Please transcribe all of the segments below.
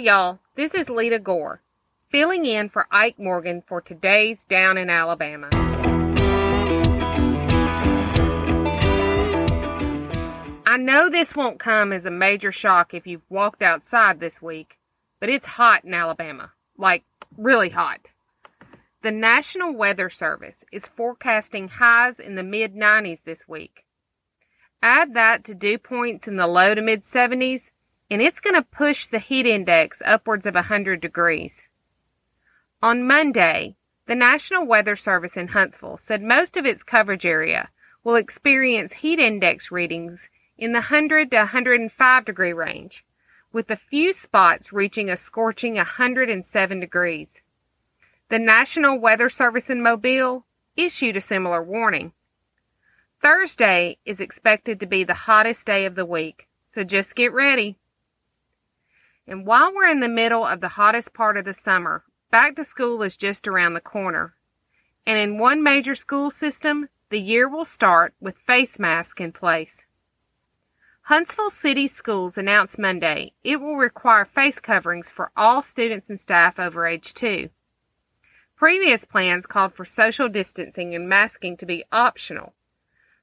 y'all, this is Leada Gore, filling in for Ike Morgan for today's Down in Alabama. I know this won't come as a major shock if you've walked outside this week, but it's hot in Alabama. Like, really hot. The National Weather Service is forecasting highs in the mid 90s this week. Add that to dew points in the low to mid 70s, and it's going to push the heat index upwards of 100 degrees. On Monday, the National Weather Service in Huntsville said most of its coverage area will experience heat index readings in the 100 to 105 degree range, with a few spots reaching a scorching 107 degrees. The National Weather Service in Mobile issued a similar warning. Thursday is expected to be the hottest day of the week, so just get ready. And while we're in the middle of the hottest part of the summer, back to school is just around the corner. And in one major school system, the year will start with face masks in place. Huntsville City Schools announced Monday it will require face coverings for all students and staff over age 2. Previous plans called for social distancing and masking to be optional.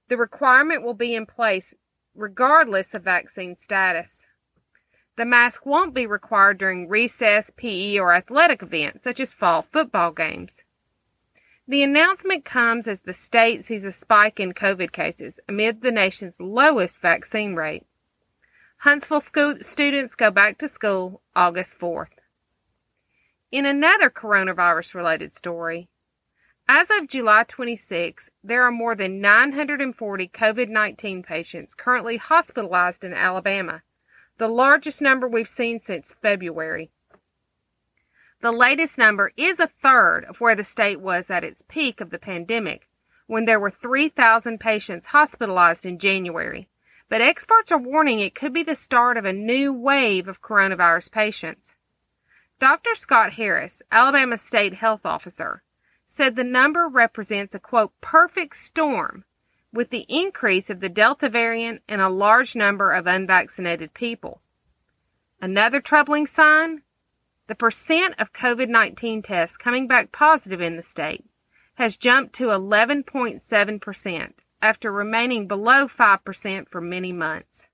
The requirement will be in place regardless of vaccine status. The mask won't be required during recess, PE, or athletic events such as fall football games. The announcement comes as the state sees a spike in COVID cases amid the nation's lowest vaccine rate. Huntsville school students go back to school August 4th. In another coronavirus related story, as of July 26, there are more than 940 COVID 19 patients currently hospitalized in Alabama, the largest number we've seen since February. The latest number is a third of where the state was at its peak of the pandemic, when there were 3,000 patients hospitalized in January. But experts are warning it could be the start of a new wave of coronavirus patients. Dr. Scott Harris, Alabama State Health Officer, said the number represents a quote, perfect storm with the increase of the Delta variant and a large number of unvaccinated people. Another troubling sign the percent of COVID 19 tests coming back positive in the state has jumped to 11.7% after remaining below 5% for many months.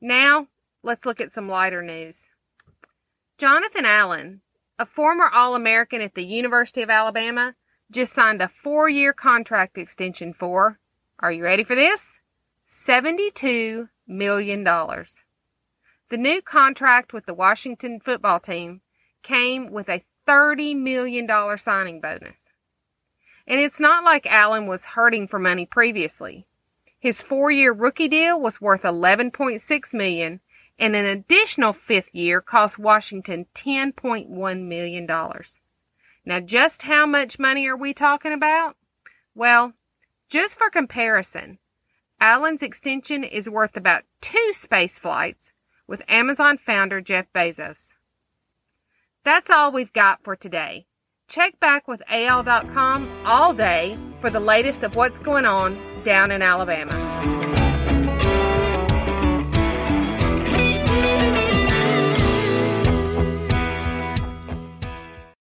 Now, let's look at some lighter news. Jonathan Allen, a former All American at the University of Alabama, just signed a four year contract extension for, are you ready for this? $72 million. The new contract with the Washington football team came with a $30 million signing bonus. And it's not like Allen was hurting for money previously. His four-year rookie deal was worth 11.6 million and an additional fifth year cost Washington $10.1 million. Now just how much money are we talking about? Well, just for comparison, Allen's extension is worth about two space flights with Amazon founder Jeff Bezos. That's all we've got for today. Check back with AL.com all day for the latest of what's going on down in Alabama.